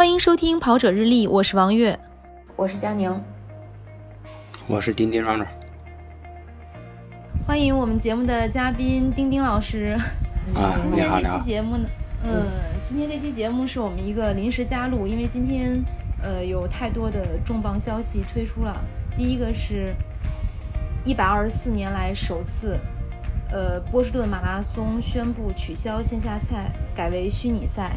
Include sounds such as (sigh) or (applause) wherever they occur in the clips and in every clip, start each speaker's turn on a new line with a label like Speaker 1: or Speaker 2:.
Speaker 1: 欢迎收听《跑者日历》，我是王悦，
Speaker 2: 我是佳宁，
Speaker 3: 我是丁丁壮壮。
Speaker 1: 欢迎我们节目的嘉宾丁丁老师。
Speaker 3: 啊，
Speaker 1: 今天这期节目呢，呃，今天这期节目是我们一个临时加入，因为今天呃有太多的重磅消息推出了。第一个是，一百二十四年来首次，呃，波士顿马拉松宣布取消线下赛，改为虚拟赛。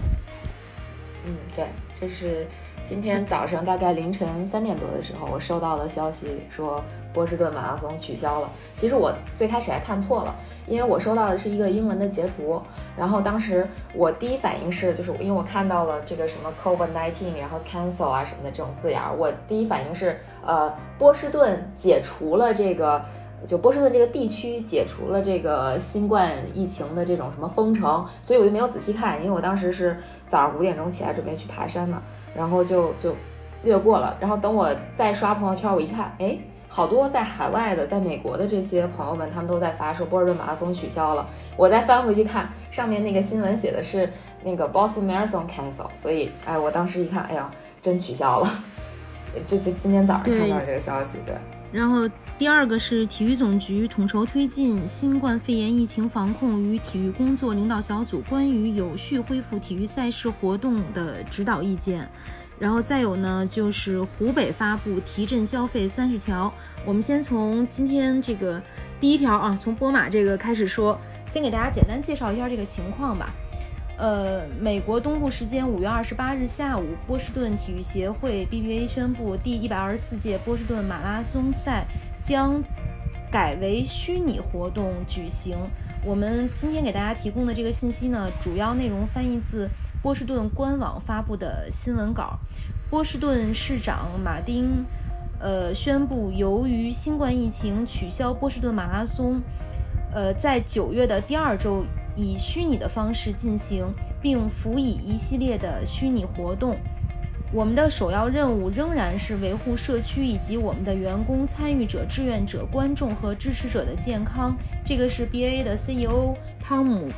Speaker 2: 嗯，对，就是今天早上大概凌晨三点多的时候，我收到了消息说波士顿马拉松取消了。其实我最开始还看错了，因为我收到的是一个英文的截图，然后当时我第一反应是，就是因为我看到了这个什么 COVID nineteen，然后 cancel 啊什么的这种字眼儿，我第一反应是，呃，波士顿解除了这个。就波士顿这个地区解除了这个新冠疫情的这种什么封城，所以我就没有仔细看，因为我当时是早上五点钟起来准备去爬山嘛，然后就就略过了。然后等我再刷朋友圈，我一看，哎，好多在海外的，在美国的这些朋友们，他们都在发说波士顿马拉松取消了。我再翻回去看，上面那个新闻写的是那个 Boston Marathon cancel，所以哎，我当时一看，哎呀，真取消了。(laughs) 就就今天早上看到这个消息，对。
Speaker 1: 然后第二个是体育总局统筹推进新冠肺炎疫情防控与体育工作领导小组关于有序恢复体育赛事活动的指导意见。然后再有呢，就是湖北发布提振消费三十条。我们先从今天这个第一条啊，从波马这个开始说，先给大家简单介绍一下这个情况吧。呃，美国东部时间五月二十八日下午，波士顿体育协会 （BBA） 宣布，第一百二十四届波士顿马拉松赛将改为虚拟活动举行。我们今天给大家提供的这个信息呢，主要内容翻译自波士顿官网发布的新闻稿。波士顿市长马丁，呃，宣布由于新冠疫情取消波士顿马拉松，呃，在九月的第二周。以虚拟的方式进行，并辅以一系列的虚拟活动。我们的首要任务仍然是维护社区以及我们的员工、参与者、志愿者、观众和支持者的健康。这个是 BA 的 CEO 汤姆·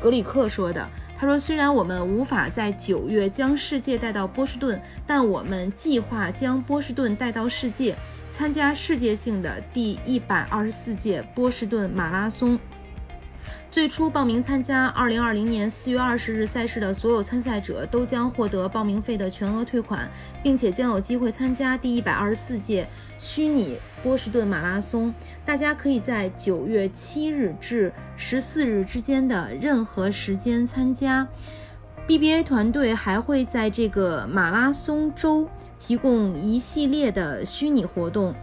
Speaker 1: 格里克说的。他说：“虽然我们无法在九月将世界带到波士顿，但我们计划将波士顿带到世界，参加世界性的第一百二十四届波士顿马拉松。”最初报名参加2020年4月20日赛事的所有参赛者都将获得报名费的全额退款，并且将有机会参加第124届虚拟波士顿马拉松。大家可以在9月7日至14日之间的任何时间参加。BBA 团队还会在这个马拉松周提供一系列的虚拟活动。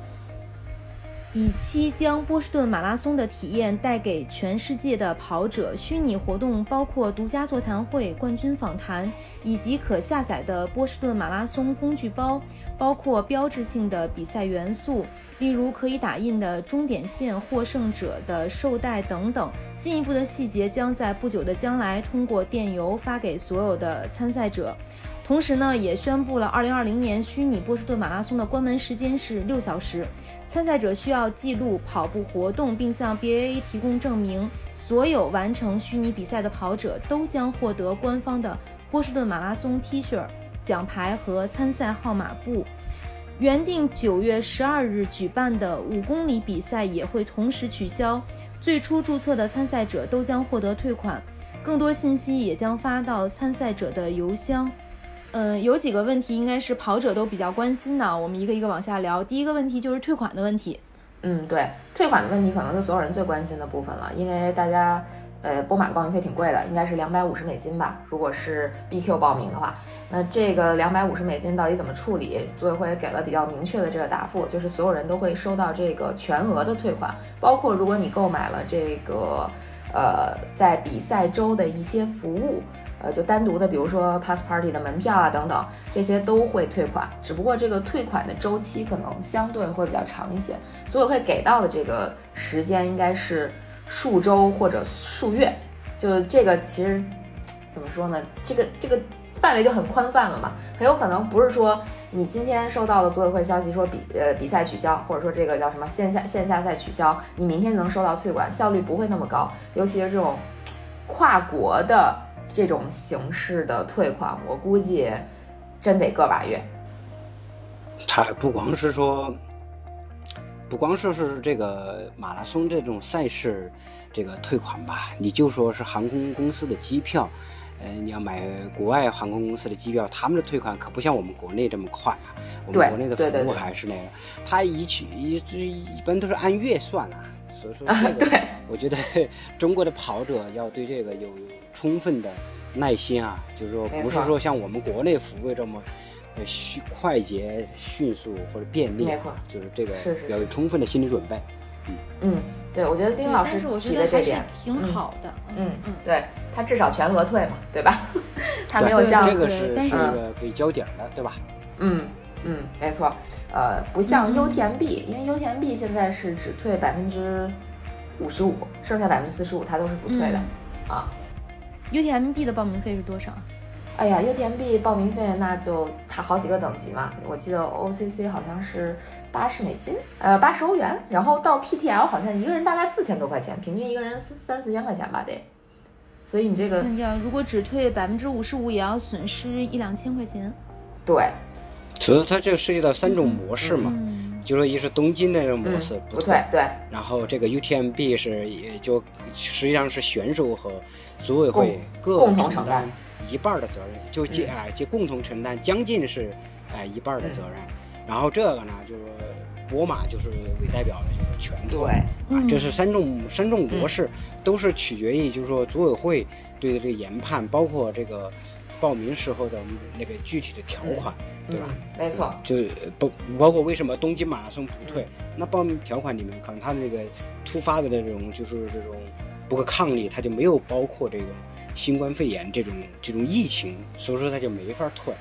Speaker 1: 以期将波士顿马拉松的体验带给全世界的跑者。虚拟活动包括独家座谈会、冠军访谈，以及可下载的波士顿马拉松工具包，包括标志性的比赛元素，例如可以打印的终点线、获胜者的绶带等等。进一步的细节将在不久的将来通过电邮发给所有的参赛者。同时呢，也宣布了2020年虚拟波士顿马拉松的关门时间是六小时。参赛者需要记录跑步活动，并向 BAA 提供证明。所有完成虚拟比赛的跑者都将获得官方的波士顿马拉松 T 恤、奖牌和参赛号码布。原定九月十二日举办的五公里比赛也会同时取消。最初注册的参赛者都将获得退款。更多信息也将发到参赛者的邮箱。嗯，有几个问题应该是跑者都比较关心的，我们一个一个往下聊。第一个问题就是退款的问题。
Speaker 2: 嗯，对，退款的问题可能是所有人最关心的部分了，因为大家，呃，波马的报名费挺贵的，应该是两百五十美金吧。如果是 BQ 报名的话，那这个两百五十美金到底怎么处理？组委会给了比较明确的这个答复，就是所有人都会收到这个全额的退款，包括如果你购买了这个，呃，在比赛周的一些服务。呃，就单独的，比如说 pass party 的门票啊等等，这些都会退款，只不过这个退款的周期可能相对会比较长一些，组委会给到的这个时间应该是数周或者数月，就这个其实怎么说呢？这个这个范围就很宽泛了嘛，很有可能不是说你今天收到了组委会消息说比呃比赛取消，或者说这个叫什么线下线下赛取消，你明天能收到退款，效率不会那么高，尤其是这种跨国的。这种形式的退款，我估计真得个把月。
Speaker 3: 他不光是说，不光说是这个马拉松这种赛事这个退款吧，你就说是航空公司的机票。呃，你要买国外航空公司的机票，他们的退款可不像我们国内这么快啊。我们国内的服务还是那个，他一去一一般都是按月算啊。所以说，(laughs)
Speaker 2: 对，
Speaker 3: 我觉得 (laughs) 中国的跑者要对这个有有充分的耐心啊，就是说不是说像我们国内服务这么呃迅快捷、迅速或者便利，
Speaker 2: 没错，
Speaker 3: 就是这个
Speaker 2: 是是
Speaker 3: 要有充分的心理准备。
Speaker 2: 嗯嗯，对，我觉得丁老师提的这点
Speaker 1: 挺好的。
Speaker 2: 嗯嗯，对他至少全额退嘛，对吧？(laughs) 他没有像
Speaker 3: 这个是是个可以交点的，对吧？
Speaker 2: 嗯嗯，没错。呃，不像优田 B，因为优田 B 现在是只退百分之五十五，剩下百分之四十五它都是不退的啊。
Speaker 1: 优田 B 的报名费是多少？
Speaker 2: 哎呀，UTMB 报名费那就它好几个等级嘛，我记得 OCC 好像是八十美金，呃，八十欧元，然后到 PTL 好像一个人大概四千多块钱，平均一个人三三四千块钱吧得。所以你这个，要
Speaker 1: 如果只退百分之五十五，也要损失一两千块钱。
Speaker 2: 对，
Speaker 3: 所以它这涉及到三种模式嘛，就说一是东京的那种模式
Speaker 2: 不退，对，
Speaker 3: 然后这个 UTMB 是也就实际上是选手和组委会各
Speaker 2: 共同承担。
Speaker 3: 一半的责任就接哎就共同承担，将近是哎一半的责任。然后这个呢，就是博马就是为代表的，就是全退啊。这是三种三种模式，都是取决于就是说组委会对这个研判，包括这个报名时候的那个具体的条款，对吧？
Speaker 2: 没错，
Speaker 3: 就包包括为什么东京马拉松不退？那报名条款里面可能他那个突发的那种就是这种不可抗力，他就没有包括这个。新冠肺炎这种这种疫情，所以说他就没法退，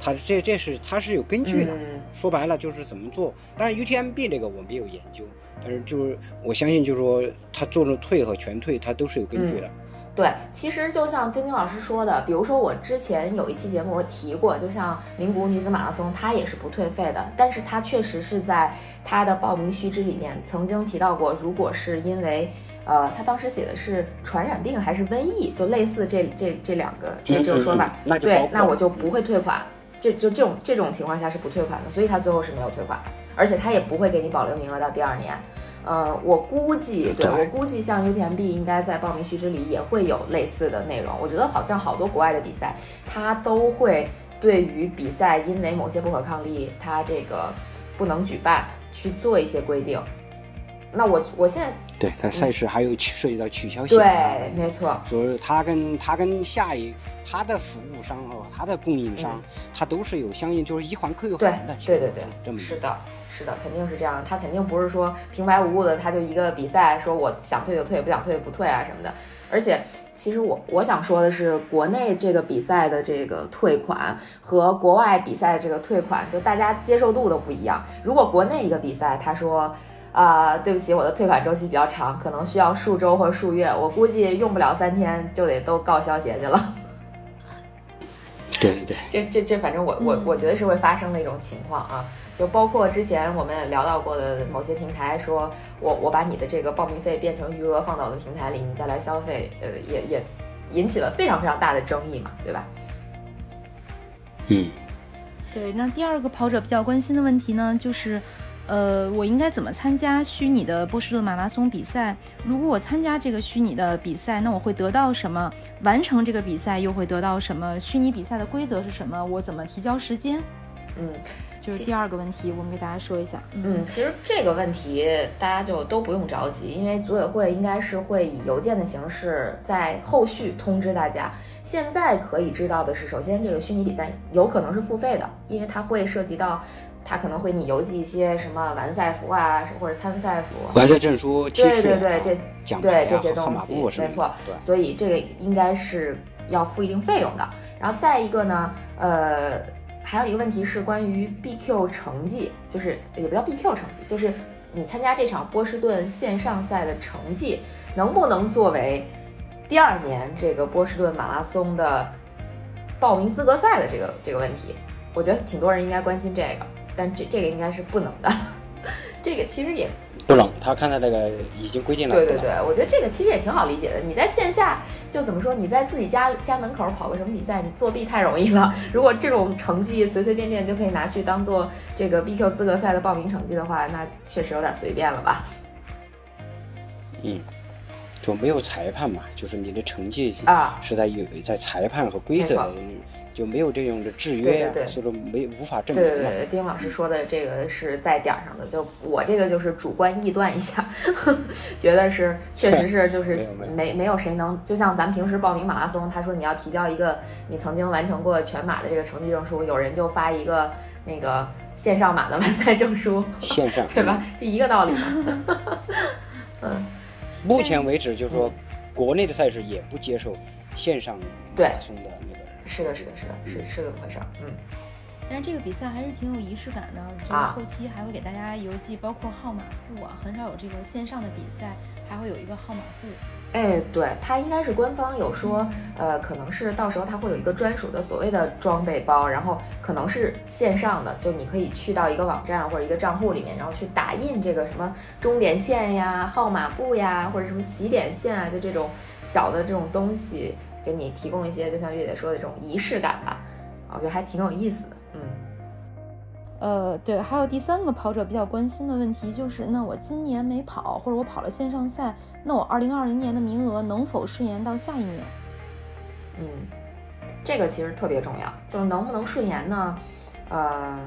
Speaker 3: 他这这是他是有根据的。说白了就是怎么做。但是 UTMB 这个我没有研究，但是就是我相信，就是说他做了退和全退，他都是有根据的。
Speaker 2: 对，其实就像丁丁老师说的，比如说我之前有一期节目我提过，就像名古屋女子马拉松，它也是不退费的，但是它确实是在它的报名须知里面曾经提到过，如果是因为。呃，他当时写的是传染病还是瘟疫，就类似这这这两个这这种说法。对，那我就不会退款。这就这种这种情况下是不退款的，所以他最后是没有退款，而且他也不会给你保留名额到第二年。呃，我估计，对我估计像 UTMB 应该在报名须知里也会有类似的内容。我觉得好像好多国外的比赛，它都会对于比赛因为某些不可抗力，它这个不能举办去做一些规定。那我我现在
Speaker 3: 对在赛事还有涉及到取消
Speaker 2: 对，没错。
Speaker 3: 说是他跟他跟下一他的服务商哦，他的供应商，他都是有相应就是一环扣一环的。
Speaker 2: 对对对，这么是的，是的，肯定是这样。他肯定不是说平白无故的，他就一个比赛说我想退就退，不想退不退啊什么的。而且，其实我我想说的是，国内这个比赛的这个退款和国外比赛这个退款，就大家接受度都不一样。如果国内一个比赛，他说。啊，对不起，我的退款周期比较长，可能需要数周或数月，我估计用不了三天就得都告消协去了。
Speaker 3: 对对对，
Speaker 2: 这这这，反正我我我觉得是会发生的一种情况啊，就包括之前我们聊到过的某些平台，说我我把你的这个报名费变成余额放到我的平台里，你再来消费，呃，也也引起了非常非常大的争议嘛，对吧？
Speaker 3: 嗯，
Speaker 1: 对，那第二个跑者比较关心的问题呢，就是。呃，我应该怎么参加虚拟的波士顿马拉松比赛？如果我参加这个虚拟的比赛，那我会得到什么？完成这个比赛又会得到什么？虚拟比赛的规则是什么？我怎么提交时间？
Speaker 2: 嗯，
Speaker 1: 就是第二个问题，我们给大家说一下。
Speaker 2: 嗯，其实这个问题大家就都不用着急，因为组委会应该是会以邮件的形式在后续通知大家。现在可以知道的是，首先这个虚拟比赛有可能是付费的，因为它会涉及到。他可能会你邮寄一些什么完赛服啊，或者参赛服、
Speaker 3: 完赛证书、
Speaker 2: 对对对，这
Speaker 3: 奖
Speaker 2: 对这些东西，没错。所以这个应该是要付一定费用的。然后再一个呢，呃，还有一个问题是关于 BQ 成绩，就是也不叫 BQ 成绩，就是你参加这场波士顿线上赛的成绩能不能作为第二年这个波士顿马拉松的报名资格赛的这个这个问题？我觉得挺多人应该关心这个。但这这个应该是不能的，(laughs) 这个其实也
Speaker 3: 不冷，他看他那个已经规定了。
Speaker 2: 对对对，我觉得这个其实也挺好理解的。你在线下就怎么说？你在自己家家门口跑个什么比赛，你作弊太容易了。(laughs) 如果这种成绩随随便便就可以拿去当做这个 BQ 资格赛的报名成绩的话，那确实有点随便了吧？
Speaker 3: 嗯，就没有裁判嘛，就是你的成绩
Speaker 2: 啊
Speaker 3: 是在有在裁判和规则。就没有这种的制约，所以说没无法证明。
Speaker 2: 对对对，丁老师说的这个是在点儿上的，就我这个就是主观臆断一下，(laughs) 觉得是确实是就是 (laughs) 没没有谁能，就像咱们平时报名马拉松，他说你要提交一个你曾经完成过全马的这个成绩证书，有人就发一个那个线上马的完赛证书，
Speaker 3: 线上 (laughs)
Speaker 2: 对吧？这一个道理嘛。嗯，
Speaker 3: 目前为止就是说，国内的赛事也不接受线上马拉松的。
Speaker 2: 是的，是的，是的，是是这么回事儿，嗯。
Speaker 1: 但是这个比赛还是挺有仪式感的，就是后期还会给大家邮寄，包括号码布啊，很少有这个线上的比赛还会有一个号码布。
Speaker 2: 哎，对，它应该是官方有说，呃，可能是到时候它会有一个专属的所谓的装备包，然后可能是线上的，就你可以去到一个网站或者一个账户里面，然后去打印这个什么终点线呀、号码布呀，或者什么起点线啊，就这种小的这种东西。给你提供一些，就像月姐说的这种仪式感吧，我觉得还挺有意思的。嗯，
Speaker 1: 呃，对，还有第三个跑者比较关心的问题就是，那我今年没跑，或者我跑了线上赛，那我二零二零年的名额能否顺延到下一年？
Speaker 2: 嗯，这个其实特别重要，就是能不能顺延呢？呃，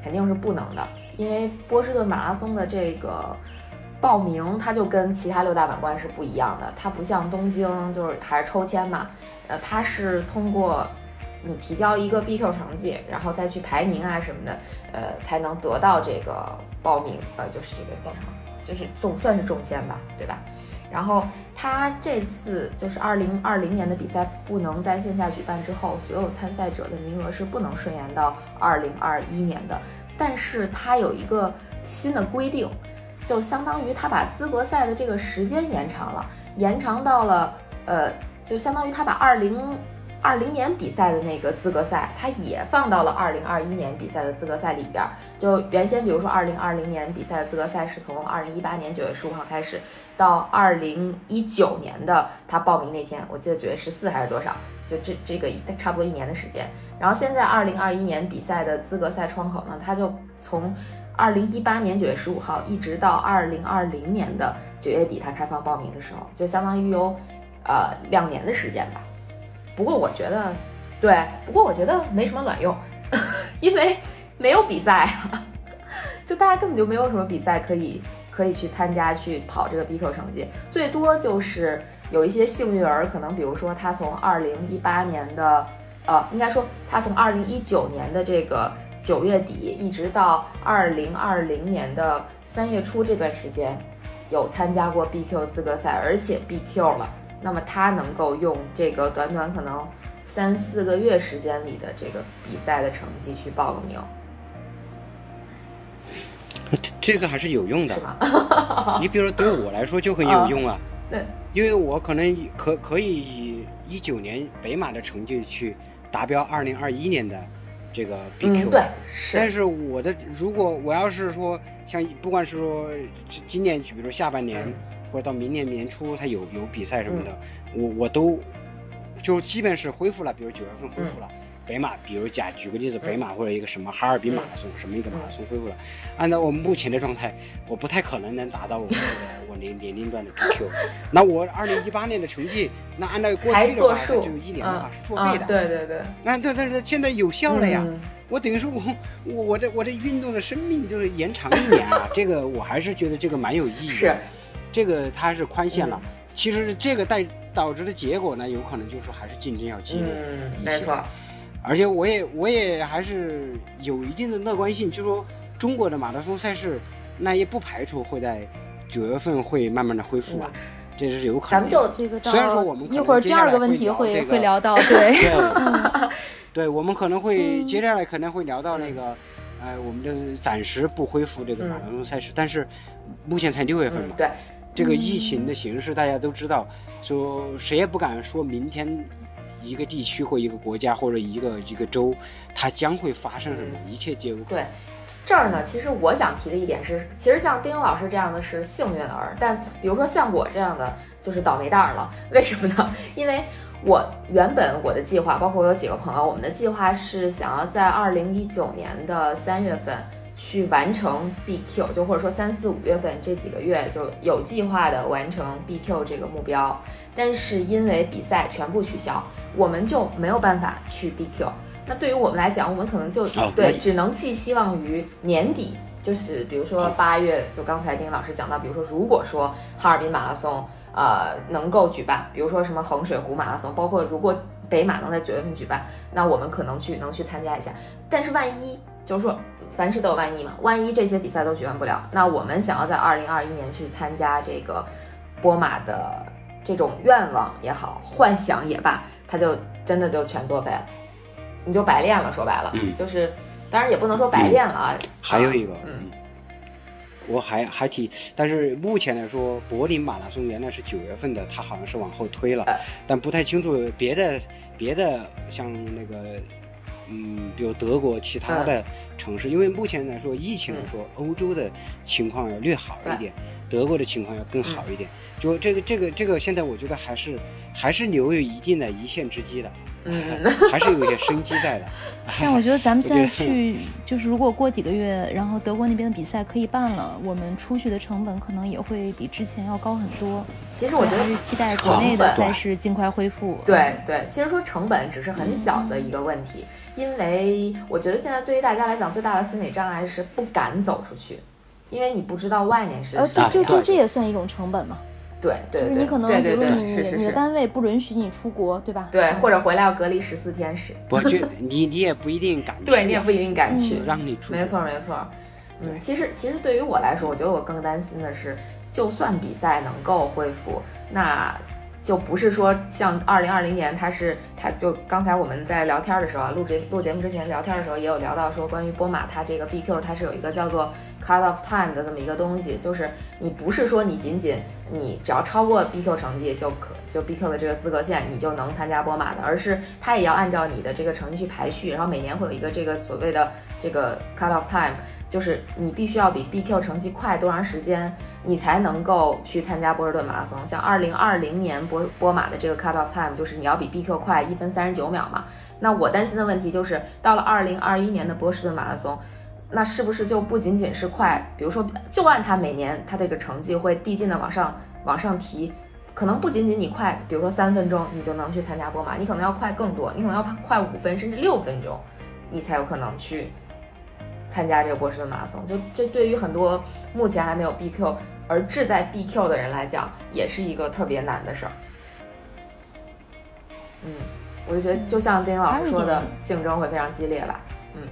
Speaker 2: 肯定是不能的，因为波士顿马拉松的这个。报名它就跟其他六大满贯是不一样的，它不像东京就是还是抽签嘛，呃，它是通过你提交一个 BQ 成绩，然后再去排名啊什么的，呃，才能得到这个报名，呃，就是这个叫什么，就是中算是中签吧，对吧？然后它这次就是二零二零年的比赛不能在线下举办之后，所有参赛者的名额是不能顺延到二零二一年的，但是它有一个新的规定。就相当于他把资格赛的这个时间延长了，延长到了，呃，就相当于他把二零二零年比赛的那个资格赛，他也放到了二零二一年比赛的资格赛里边。就原先，比如说二零二零年比赛的资格赛是从二零一八年九月十五号开始，到二零一九年的他报名那天，我记得九月十四还是多少，就这这个差不多一年的时间。然后现在二零二一年比赛的资格赛窗口呢，他就从。二零一八年九月十五号，一直到二零二零年的九月底，他开放报名的时候，就相当于有，呃，两年的时间吧。不过我觉得，对，不过我觉得没什么卵用，(laughs) 因为没有比赛啊，(laughs) 就大家根本就没有什么比赛可以可以去参加去跑这个 BQ 成绩，最多就是有一些幸运儿，可能比如说他从二零一八年的，呃，应该说他从二零一九年的这个。九月底一直到二零二零年的三月初这段时间，有参加过 BQ 资格赛，而且 BQ 了。那么他能够用这个短短可能三四个月时间里的这个比赛的成绩去报个名，
Speaker 3: 这个还是有用的，你比如说对我来说就很有用啊，
Speaker 2: 对，
Speaker 3: 因为我可能可可以以一九年北马的成绩去达标二零二一年的。这个 BQ，
Speaker 2: 对，
Speaker 3: 但是我的如果我要是说像不管是说今年，比如下半年或者到明年年初，他有有比赛什么的，我我都就基本是恢复了，比如九月份恢复了。北马，比如假举个例子，北马或者一个什么哈尔滨马拉松，什么一个马拉松恢复了，按照我目前的状态，我不太可能能达到我这个我年年龄段的 BQ。那我二零一八年的成绩，那按照过去的话，就一年的话是作废的。
Speaker 2: 对对对。
Speaker 3: 那，对，但是现在有效了呀。我等于说我我我的我的运动的生命就是延长一年啊，(laughs) 这个我还是觉得这个蛮有意义的。
Speaker 2: 是。
Speaker 3: 这个它是宽限了，其实这个带导致的结果呢，有可能就是还是竞争要激烈
Speaker 2: 一些。没错。
Speaker 3: 而且我也我也还是有一定的乐观性，就说中国的马拉松赛事，那也不排除会在九月份会慢慢的恢复啊，这是有可能。
Speaker 2: 咱们就
Speaker 1: 这个，
Speaker 3: 虽然说我们
Speaker 1: 一会儿第二个问题会会聊到，对，(laughs)
Speaker 3: 对，我们可能会接下来可能会聊到那个，呃，我们的暂时不恢复这个马拉松赛事，但是目前才六月份嘛，
Speaker 2: 对，
Speaker 3: 这个疫情的形势大家都知道，说谁也不敢说明天。一个地区或一个国家或者一个一个州，它将会发生什么？一切皆有可能。
Speaker 2: 对，这儿呢，其实我想提的一点是，其实像丁英老师这样的是幸运儿，但比如说像我这样的就是倒霉蛋儿了。为什么呢？(laughs) 因为我原本我的计划，包括我有几个朋友，我们的计划是想要在二零一九年的三月份去完成 BQ，就或者说三四五月份这几个月就有计划的完成 BQ 这个目标，但是因为比赛全部取消，我们就没有办法去 BQ。那对于我们来讲，我们可能就、
Speaker 3: 哦
Speaker 2: 对，只能寄希望于年底，就是比如说八月，就刚才丁老师讲到，比如说如果说哈尔滨马拉松呃能够举办，比如说什么衡水湖马拉松，包括如果北马能在九月份举办，那我们可能去能去参加一下。但是万一就是说凡事都有万一嘛，万一这些比赛都举办不了，那我们想要在二零二一年去参加这个波马的这种愿望也好，幻想也罢，它就真的就全作废了，你就白练了。说白了，
Speaker 3: 嗯
Speaker 2: 就是当然也不能说白练了啊。
Speaker 3: 还有一个，
Speaker 2: 嗯
Speaker 3: 嗯，我还还挺，但是目前来说，柏林马拉松原来是九月份的，它好像是往后推了
Speaker 2: 呃，
Speaker 3: 但不太清楚别的别的像那个。嗯，比如德国其他的城市，因为目前来说，疫情来说，欧洲的情况要略好一点，德国的情况要更好一点。就这个这个这个，现在我觉得还是还是留有一定的一线之机的，
Speaker 2: 嗯，(laughs)
Speaker 3: 还是有一些生机在的。(laughs)
Speaker 1: 但我觉得咱们现在 (laughs) 去，就是如果过几个月，然后德国那边的比赛可以办了，我们出去的成本可能也会比之前要高很多。
Speaker 2: 其实我觉得
Speaker 1: 还是期待国内的赛事尽快恢复。
Speaker 2: 对对，其实说成本只是很小的一个问题，因为我觉得现在对于大家来讲最大的心理障碍是不敢走出去，因为你不知道外面是
Speaker 1: 对，就就这也算一种成本嘛，
Speaker 2: 对对对，
Speaker 1: 就是你可能
Speaker 2: 对对对
Speaker 1: 比如说你你的
Speaker 2: 是。是是，
Speaker 1: 单位不允许你出国，对吧？
Speaker 2: 对，或者回来要隔离十四天 (laughs) 是，
Speaker 3: 不就你你也不一定敢
Speaker 2: 对你也不一定敢
Speaker 1: 嗯。
Speaker 2: 去。
Speaker 3: 让你出。
Speaker 2: 没错没错，嗯，其实其实对于我来说，我觉得我更担心的是，就算比赛能够恢复，那就不是说像二零二零年，它是它就刚才我们在聊天的时候啊，录节录节目之前聊天的时候也有聊到说，关于波马它这个 BQ 它是有一个叫做 cut off time 的这么一个东西，就是你不是说你仅仅你只要超过 BQ 成绩就可就 BQ 的这个资格线你就能参加波马的，而是它也要按照你的这个成绩去排序，然后每年会有一个这个所谓的这个 cut off time。就是你必须要比 BQ 成绩快多长时间，你才能够去参加波士顿马拉松。像二零二零年波波马的这个 cut off time，就是你要比 BQ 快一分三十九秒嘛。那我担心的问题就是，到了二零二一年的波士顿马拉松，那是不是就不仅仅是快？比如说，就按他每年他这个成绩会递进的往上往上提，可能不仅仅你快，比如说三分钟你就能去参加波马，你可能要快更多，你可能要快五分甚至六分钟，你才有可能去。参加这个波士顿马拉松，就这对于很多目前还没有 BQ 而志在 BQ 的人来讲，也是一个特别难的事儿。嗯，我就觉得就像丁老师说的竞争会非常激烈吧。
Speaker 3: 嗯，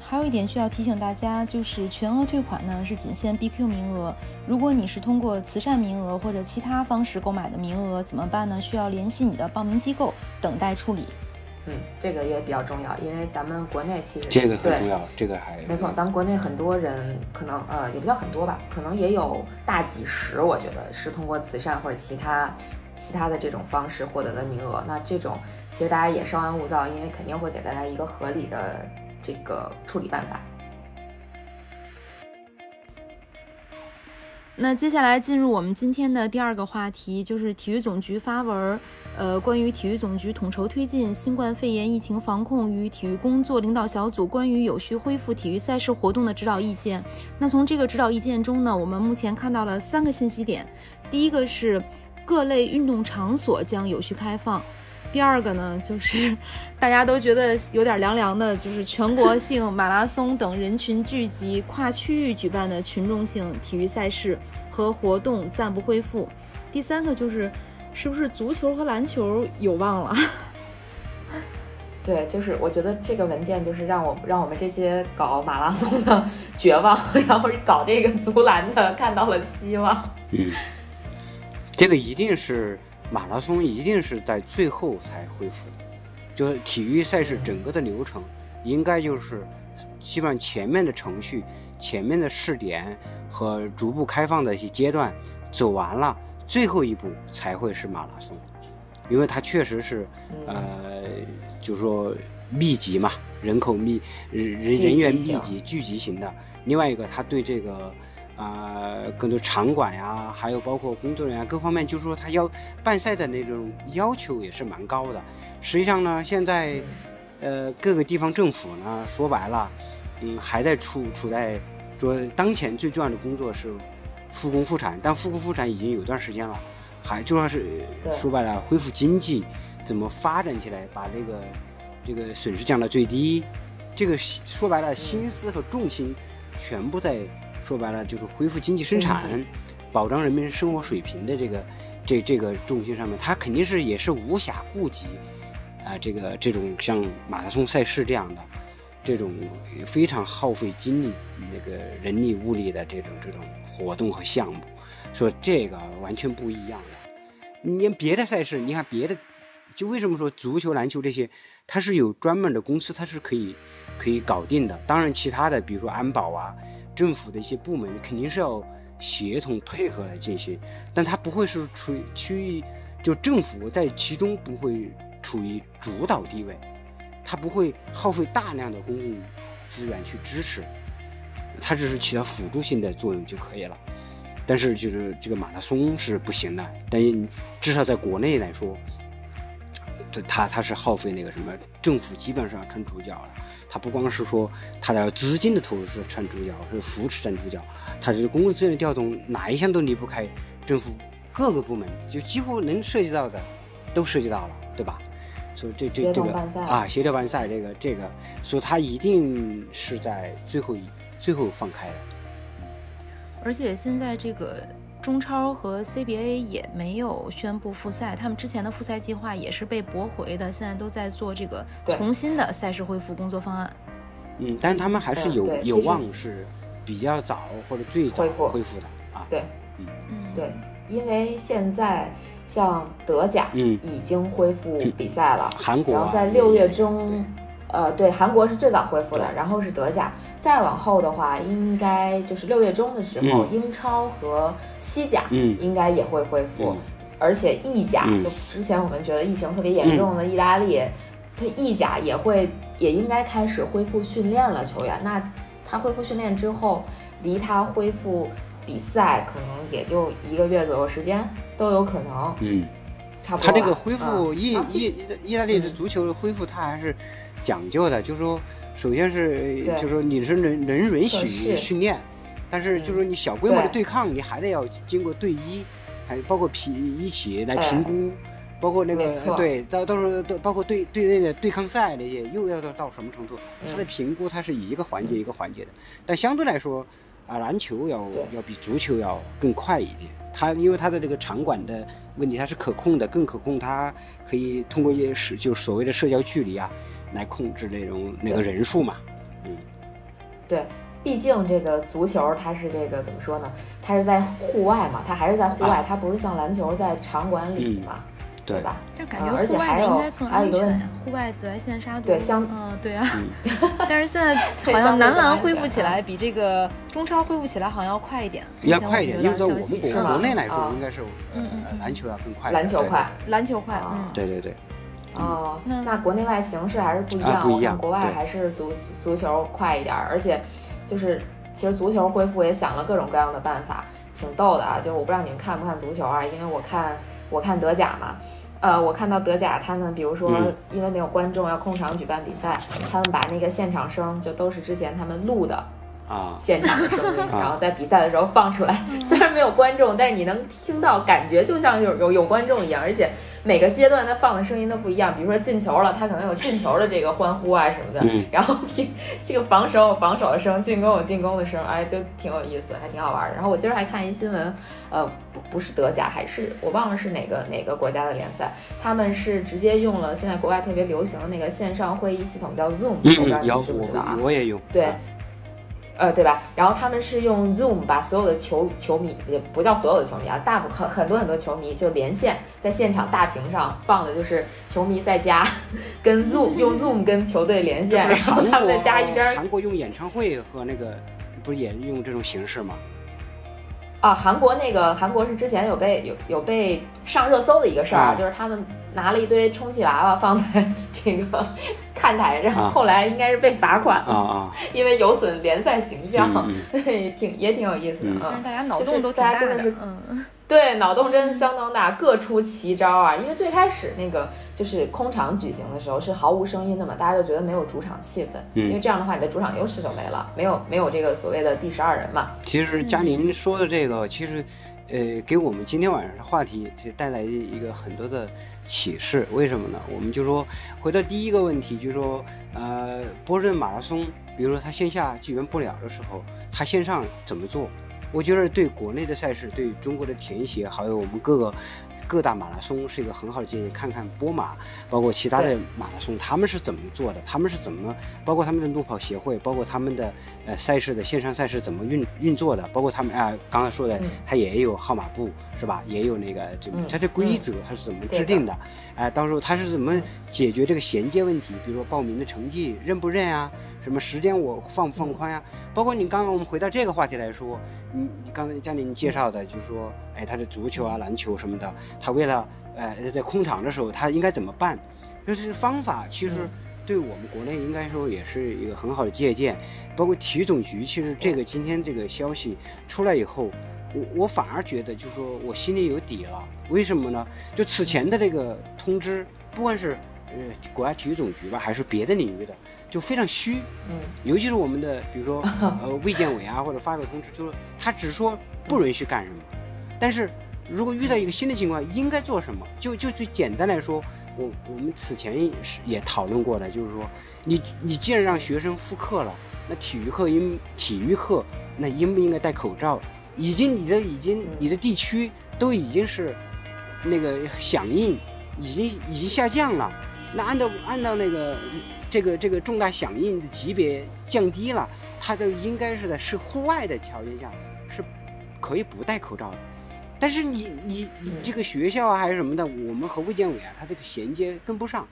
Speaker 1: 还有一点需要提醒大家，就是全额退款呢是仅限 BQ 名额。如果你是通过慈善名额或者其他方式购买的名额，怎么办呢？需要联系你的报名机构，等待处理。
Speaker 2: 嗯，这个也比较重要，因为咱们国内其实
Speaker 3: 这个很
Speaker 2: 对
Speaker 3: 重要，这个还
Speaker 2: 没错，咱们国内很多人可能呃也不叫很多吧，可能也有大几十，我觉得是通过慈善或者其他其他的这种方式获得的名额。那这种其实大家也稍安勿躁，因为肯定会给大家一个合理的这个处理办法。
Speaker 1: 那接下来进入我们今天的第二个话题，就是体育总局发文儿，呃，关于体育总局统筹推进新冠肺炎疫情防控与体育工作领导小组关于有序恢复体育赛事活动的指导意见。那从这个指导意见中呢，我们目前看到了三个信息点，第一个是各类运动场所将有序开放。第二个呢，就是 (laughs) 大家都觉得有点凉凉的，就是全国性马拉松等人群聚集、跨区域举办的群众性体育赛事和活动暂不恢复。第三个就是，是不是足球和篮球有望了？
Speaker 2: 对，就是我觉得这个文件就是让我让我们这些搞马拉松的绝望，(laughs) 然后搞这个足篮的看到了希望。
Speaker 3: 嗯，这个一定是马拉松，一定是在最后才恢复的。就是体育赛事整个的流程，应该就是基本上前面的程序、前面的试点和逐步开放的一些阶段走完了，最后一步才会是马拉松，因为它确实是
Speaker 2: 嗯
Speaker 3: 呃，就是说密集嘛，人口密人人员密集聚集型的。另外一个，他对这个啊、更多场馆呀，还有包括工作人员各方面，就是说他要办赛的那种要求也是蛮高的。实际上呢，现在呃各个地方政府呢，说白了，嗯，还在处处在说当前最重要的工作是复工复产，但复工复产已经有段时间了，还就说是说白了恢复经济，怎么发展起来，把这个这个损失降到最低，这个说白了心思和重心全部在说白了就是恢复经济生产保障人民生活水平的这个这这个重心上面，他肯定是也是无暇顾及啊、这个这种像马拉松赛事这样的。这种非常耗费精力、那个人力物力的这种这种活动和项目，说这个完全不一样的。你看别的赛事，你看别的，就为什么说足球、篮球这些，它是有专门的公司，它是可以可以搞定的。当然，其他的比如说安保啊、政府的一些部门，肯定是要协同配合来进行，但它不会是处于区域，就政府在其中不会处于主导地位。它不会耗费大量的公共资源去支持，它只是起到辅助性的作用就可以了。但是就是这个马拉松是不行的，但至少在国内来说，它它是耗费那个什么，政府基本上成主角了。它不光是说它的资金的投入是占主角，是扶持占主角，它这个公共资源的调动哪一项都离不开政府各个部门，就几乎能涉及到的都涉及到了，对吧？所以这这这个啊，协调办赛这个这个，所以它一定是在最后一最后放开的。
Speaker 1: 而且现在这个中超和 CBA 也没有宣布复赛，他们之前的复赛计划也是被驳回的，现在都在做这个重新的赛事恢复工作方案。
Speaker 3: 嗯，但是他们还是
Speaker 2: 嗯
Speaker 3: 有、有望是比较早或者最早
Speaker 2: 恢复
Speaker 3: 恢复的啊。
Speaker 2: 对
Speaker 1: 嗯，
Speaker 2: 对，因为现在像德甲
Speaker 3: 嗯
Speaker 2: 已经恢复比赛了，
Speaker 3: 韩国、啊，
Speaker 2: 然后在六月中，呃，对，韩国是最早恢复的，然后是德甲，再往后的话，应该就是六月中的时候，
Speaker 3: 嗯。
Speaker 2: 英超和西甲
Speaker 3: 嗯。
Speaker 2: 应该也会恢复，
Speaker 3: 嗯。
Speaker 2: 而且意甲、
Speaker 3: 嗯。
Speaker 2: 就之前我们觉得疫情特别严重的意大利，它意甲也会也应该开始恢复训练了，球员。那他恢复训练之后，离他恢复比赛可能也就一个月左右时间，都有可能，
Speaker 3: 嗯，
Speaker 2: 差不多。
Speaker 3: 他这个恢复
Speaker 2: 嗯
Speaker 3: 意意意大意大利的
Speaker 2: 嗯
Speaker 3: 足球恢复，它还是讲究的，就是说，首先是就是说你是能能允许训练，但是就是说你小规模的对抗，你还得要经过队医，还包括评一起来评估。包括那个对，到到时候都包括对对内的对抗赛那些，又要到到什么程度？它的
Speaker 2: 嗯
Speaker 3: 评估它是一个环节一个环节的，但相对来说，啊，篮球要要比足球要更快一点。它因为它的这个场馆的问题，它是可控的，更可控，它可以通过一些社就所谓的社交距离啊，来控制那种那个人数嘛。
Speaker 2: 嗯对，毕竟这个足球它是这个怎么说呢？它是在户外嘛，它还是在户外，
Speaker 3: 啊
Speaker 2: 它不是像篮球在场馆里嘛，
Speaker 3: 对
Speaker 2: 吧？
Speaker 1: 就感
Speaker 2: 嗯
Speaker 1: 觉户外
Speaker 2: 而且还有
Speaker 1: 的应该更
Speaker 2: 还有一个问
Speaker 1: 安全呀，户外紫外线杀毒。
Speaker 2: 对相
Speaker 1: 嗯，对啊。
Speaker 3: 嗯 (laughs)
Speaker 1: 但是现在 (laughs) 好像男篮恢复起来
Speaker 2: 嗯
Speaker 1: 比这个中超恢复起来好像要快一点，
Speaker 3: 要快一点，因为在我们国国内来说
Speaker 2: 啊，
Speaker 3: 应该是呃
Speaker 1: 嗯嗯嗯
Speaker 3: 篮球要更快。
Speaker 2: 篮球快
Speaker 1: 篮球快，
Speaker 2: 啊
Speaker 1: 嗯，
Speaker 3: 对对对，
Speaker 2: 哦，
Speaker 1: 那
Speaker 2: 那国内外形势还是不一样。
Speaker 3: 啊不一样
Speaker 2: 我看国外还是足足球快一点儿，而且就是其实足球恢复也想了各种各样的办法，挺逗的啊。就是我不知道你们看不看足球啊，因为我看我看德甲嘛。呃，我看到德甲他们，比如说
Speaker 3: 嗯
Speaker 2: 因为没有观众要控场举办比赛，他们把那个现场声就都是之前他们录的
Speaker 3: 啊，
Speaker 2: 现场的声音，然后在比赛的时候放出来。虽然没有观众，但是你能听到，感觉就像有有有观众一样。而且每个阶段他放的声音都不一样，比如说进球了，他可能有进球的这个欢呼啊什么的，
Speaker 3: 嗯
Speaker 2: 然后 (laughs) 平这个防守有防守的声，进攻有进攻的声，哎，就挺有意思，还挺好玩的。然后我今儿还看一新闻，呃，不不是德甲，还是我忘了是哪个哪个国家的联赛，他们是直接用了现在国外特别流行的那个线上会议系统叫 Zoom，、我不知道
Speaker 3: 嗯，有
Speaker 2: 你们知不知道啊
Speaker 3: 我？我也有。
Speaker 2: 对，呃，对吧？然后他们是用 Zoom 把所有的球球迷，也不叫所有的球迷啊，大部很很多很多球迷就连线，在现场大屏上放的就是球迷在家跟 Zoom 用 Zoom 跟球队连线，然后他们在家一边
Speaker 3: 韩国用演唱会和那个不是也用这种形式吗？
Speaker 2: 啊，韩国那个韩国是之前有被有有被上热搜的一个事儿啊，
Speaker 3: 啊
Speaker 2: 就是他们拿了一堆充气娃娃放在 (laughs) 这个看台上，
Speaker 3: 啊。
Speaker 2: 后来应该是被罚款了，
Speaker 3: 啊啊，(laughs)
Speaker 2: 因为有损联赛形象，
Speaker 3: 嗯 (laughs)
Speaker 2: 对，挺也挺有意思的
Speaker 3: 嗯。
Speaker 2: 嗯。
Speaker 1: 但是大家脑洞都大
Speaker 2: 家真的是
Speaker 1: 嗯，
Speaker 2: 对，脑洞真的相当大，各出奇招啊！因为最开始那个就是空场举行的时候是毫无声音的嘛，大家就觉得没有主场气氛，
Speaker 3: 嗯
Speaker 2: 因为这样的话你的主场优势就没了，没有没有这个所谓的第十二人嘛。
Speaker 3: 其实嘉宁说的这个，其实，呃，给我们今天晚上的话题其实带来一个很多的启示。为什么呢？我们就说回到第一个问题，就是说，呃，波士顿马拉松，比如说它线下举办不了的时候，它线上怎么做？我觉得对国内的赛事，对中国的田协，还有我们各个各大马拉松是一个很好的建议。看看波马，包括其他的马拉松，他们是怎么做的？他们是怎么，包括他们的路跑协会，包括他们的呃赛事的线上赛事怎么运运作的？包括他们啊、刚才说的
Speaker 2: 嗯，
Speaker 3: 它也有号码布是吧？也有那个这
Speaker 2: 嗯
Speaker 3: 它的规则它是怎么制定的？哎、到时候他是怎么解决这个衔接问题？比如说报名的成绩认不认啊？什么时间我放不放宽呀、包括你刚刚我们回到这个话题来说，你你刚才嘉玲介绍的，就是说，哎，他的足球啊、篮球什么的，他为了呃在空场的时候，他应该怎么办？就是方法，其实对我们国内应该说也是一个很好的借鉴。包括体育总局，其实这个今天这个消息出来以后，我我反而觉得就是说我心里有底了。为什么呢？就此前的这个通知，不管是呃国家体育总局吧，还是别的领域的，就非常虚。
Speaker 2: 嗯
Speaker 3: 尤其是我们的，比如说 (laughs) 呃卫健委啊，或者发表通知，就是他只说不允许干什么，但是如果遇到一个新的情况，应该做什么？就就最简单来说，我我们此前是也讨论过的，就是说，你你既然让学生复课了，那体育课应体育课那应不应该戴口罩？已经你的已经你的地区都已经是那个响应已经已经下降了，那按照按照那个这个这个重大响应的级别降低了，它都应该是在是户外的条件下是可以不戴口罩的。但是你你你这个学校啊还是什么的，我们和卫健委啊，它这个衔接跟不上，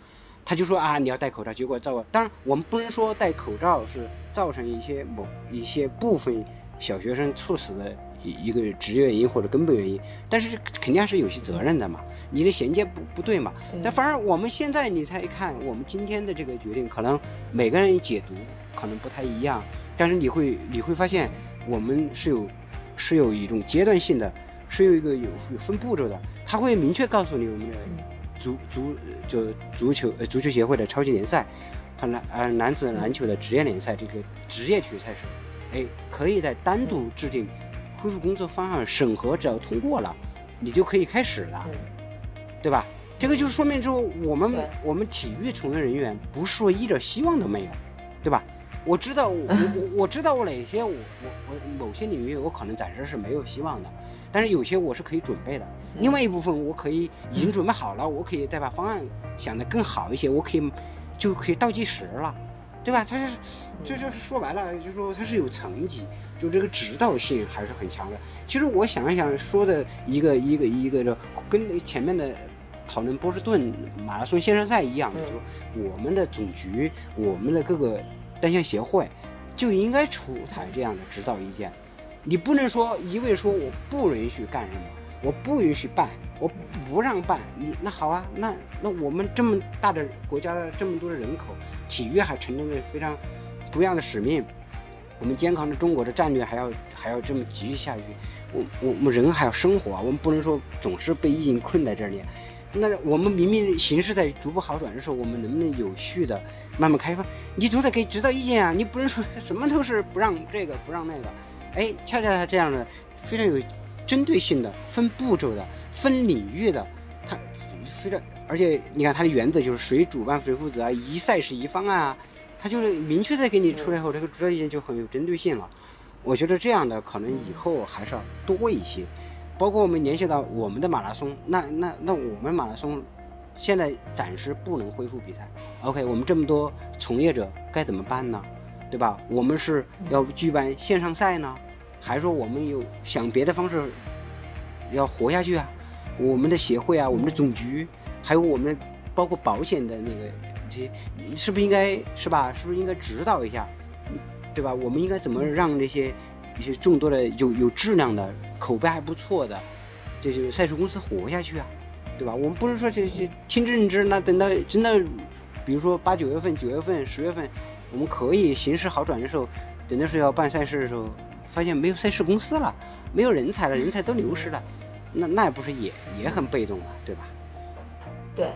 Speaker 3: 他就说啊你要戴口罩，结果造当然我们不能说戴口罩是造成一些某一些部分小学生猝死的一一个职业原因或者根本原因，但是肯定还是有些责任的嘛，你的衔接不不对嘛。但反而我们现在你才看，我们今天的这个决定，可能每个人解读可能不太一样，但是你会你会发现，我们是有是有一种阶段性的，是有一个有有分步骤的，他会明确告诉你我们的足足就足球呃足球协会的超级联赛和男呃男子篮球的职业联赛这个职业体育赛事，哎，可以在单独制定恢复工作方案审核，只要通过了，你就可以开始了。
Speaker 2: 嗯
Speaker 3: 对吧？这个就说明之后，我们我们体育从业人员不是说一点希望都没有，对吧？我知道我我 (laughs) 我知道我哪些我我我某些领域我可能暂时是没有希望的，但是有些我是可以准备的。另外一部分我可以已经准备好了，我可以再把方案想得更好一些，我可以就可以倒计时了，对吧？它是就是说白了，就是说它是有层级，就这个指导性还是很强的。其实我想一想说的一个一个一个的，跟前面的讨论波士顿马拉松先生赛一样，
Speaker 2: 嗯
Speaker 3: 就我们的总局、我们的各个单项协会就应该出台这样的指导意见。你不能说一味说我不允许干什么，我不允许办，我不让办。你那好啊，那那我们这么大的国家的这么多的人口，体育还承担着非常不一样的使命。我们健康的中国的战略还要还要这么继续下去，我我我们人还要生活啊，我们不能说总是被疫情困在这里。那我们明明形势在逐步好转的时候，我们能不能有序的慢慢开放？你总得给指导意见啊！你不能说什么都是不让这个不让那个。哎，恰恰他这样的非常有针对性的、分步骤的、分领域的，他非常而且你看他的原则就是谁主办谁负责啊，一赛事一方案啊，他就是明确的给你出来后，这个指导意见就很有针对性了。我觉得这样的可能以后还是要多一些。包括我们联系到我们的马拉松，那那那我们马拉松现在暂时不能恢复比赛。OK，我们这么多从业者该怎么办呢？对吧？我们是要举办线上赛呢，还是说我们有想别的方式要活下去啊？我们的协会啊，我们的总局，还有我们包括保险的那个这些，是不是应该是吧？是不是应该指导一下，对吧？我们应该怎么让这些一些众多的有有质量的、口碑还不错的，这些赛事公司活下去啊，对吧？我们不是说这些听之任之，那等到真的，比如说八九月份、九月份、十月份，我们可以形势好转的时候，等到是要办赛事的时候，发现没有赛事公司了，没有人才了，人才都流失了，那那不是也也很被动嘛，对吧？
Speaker 2: 对。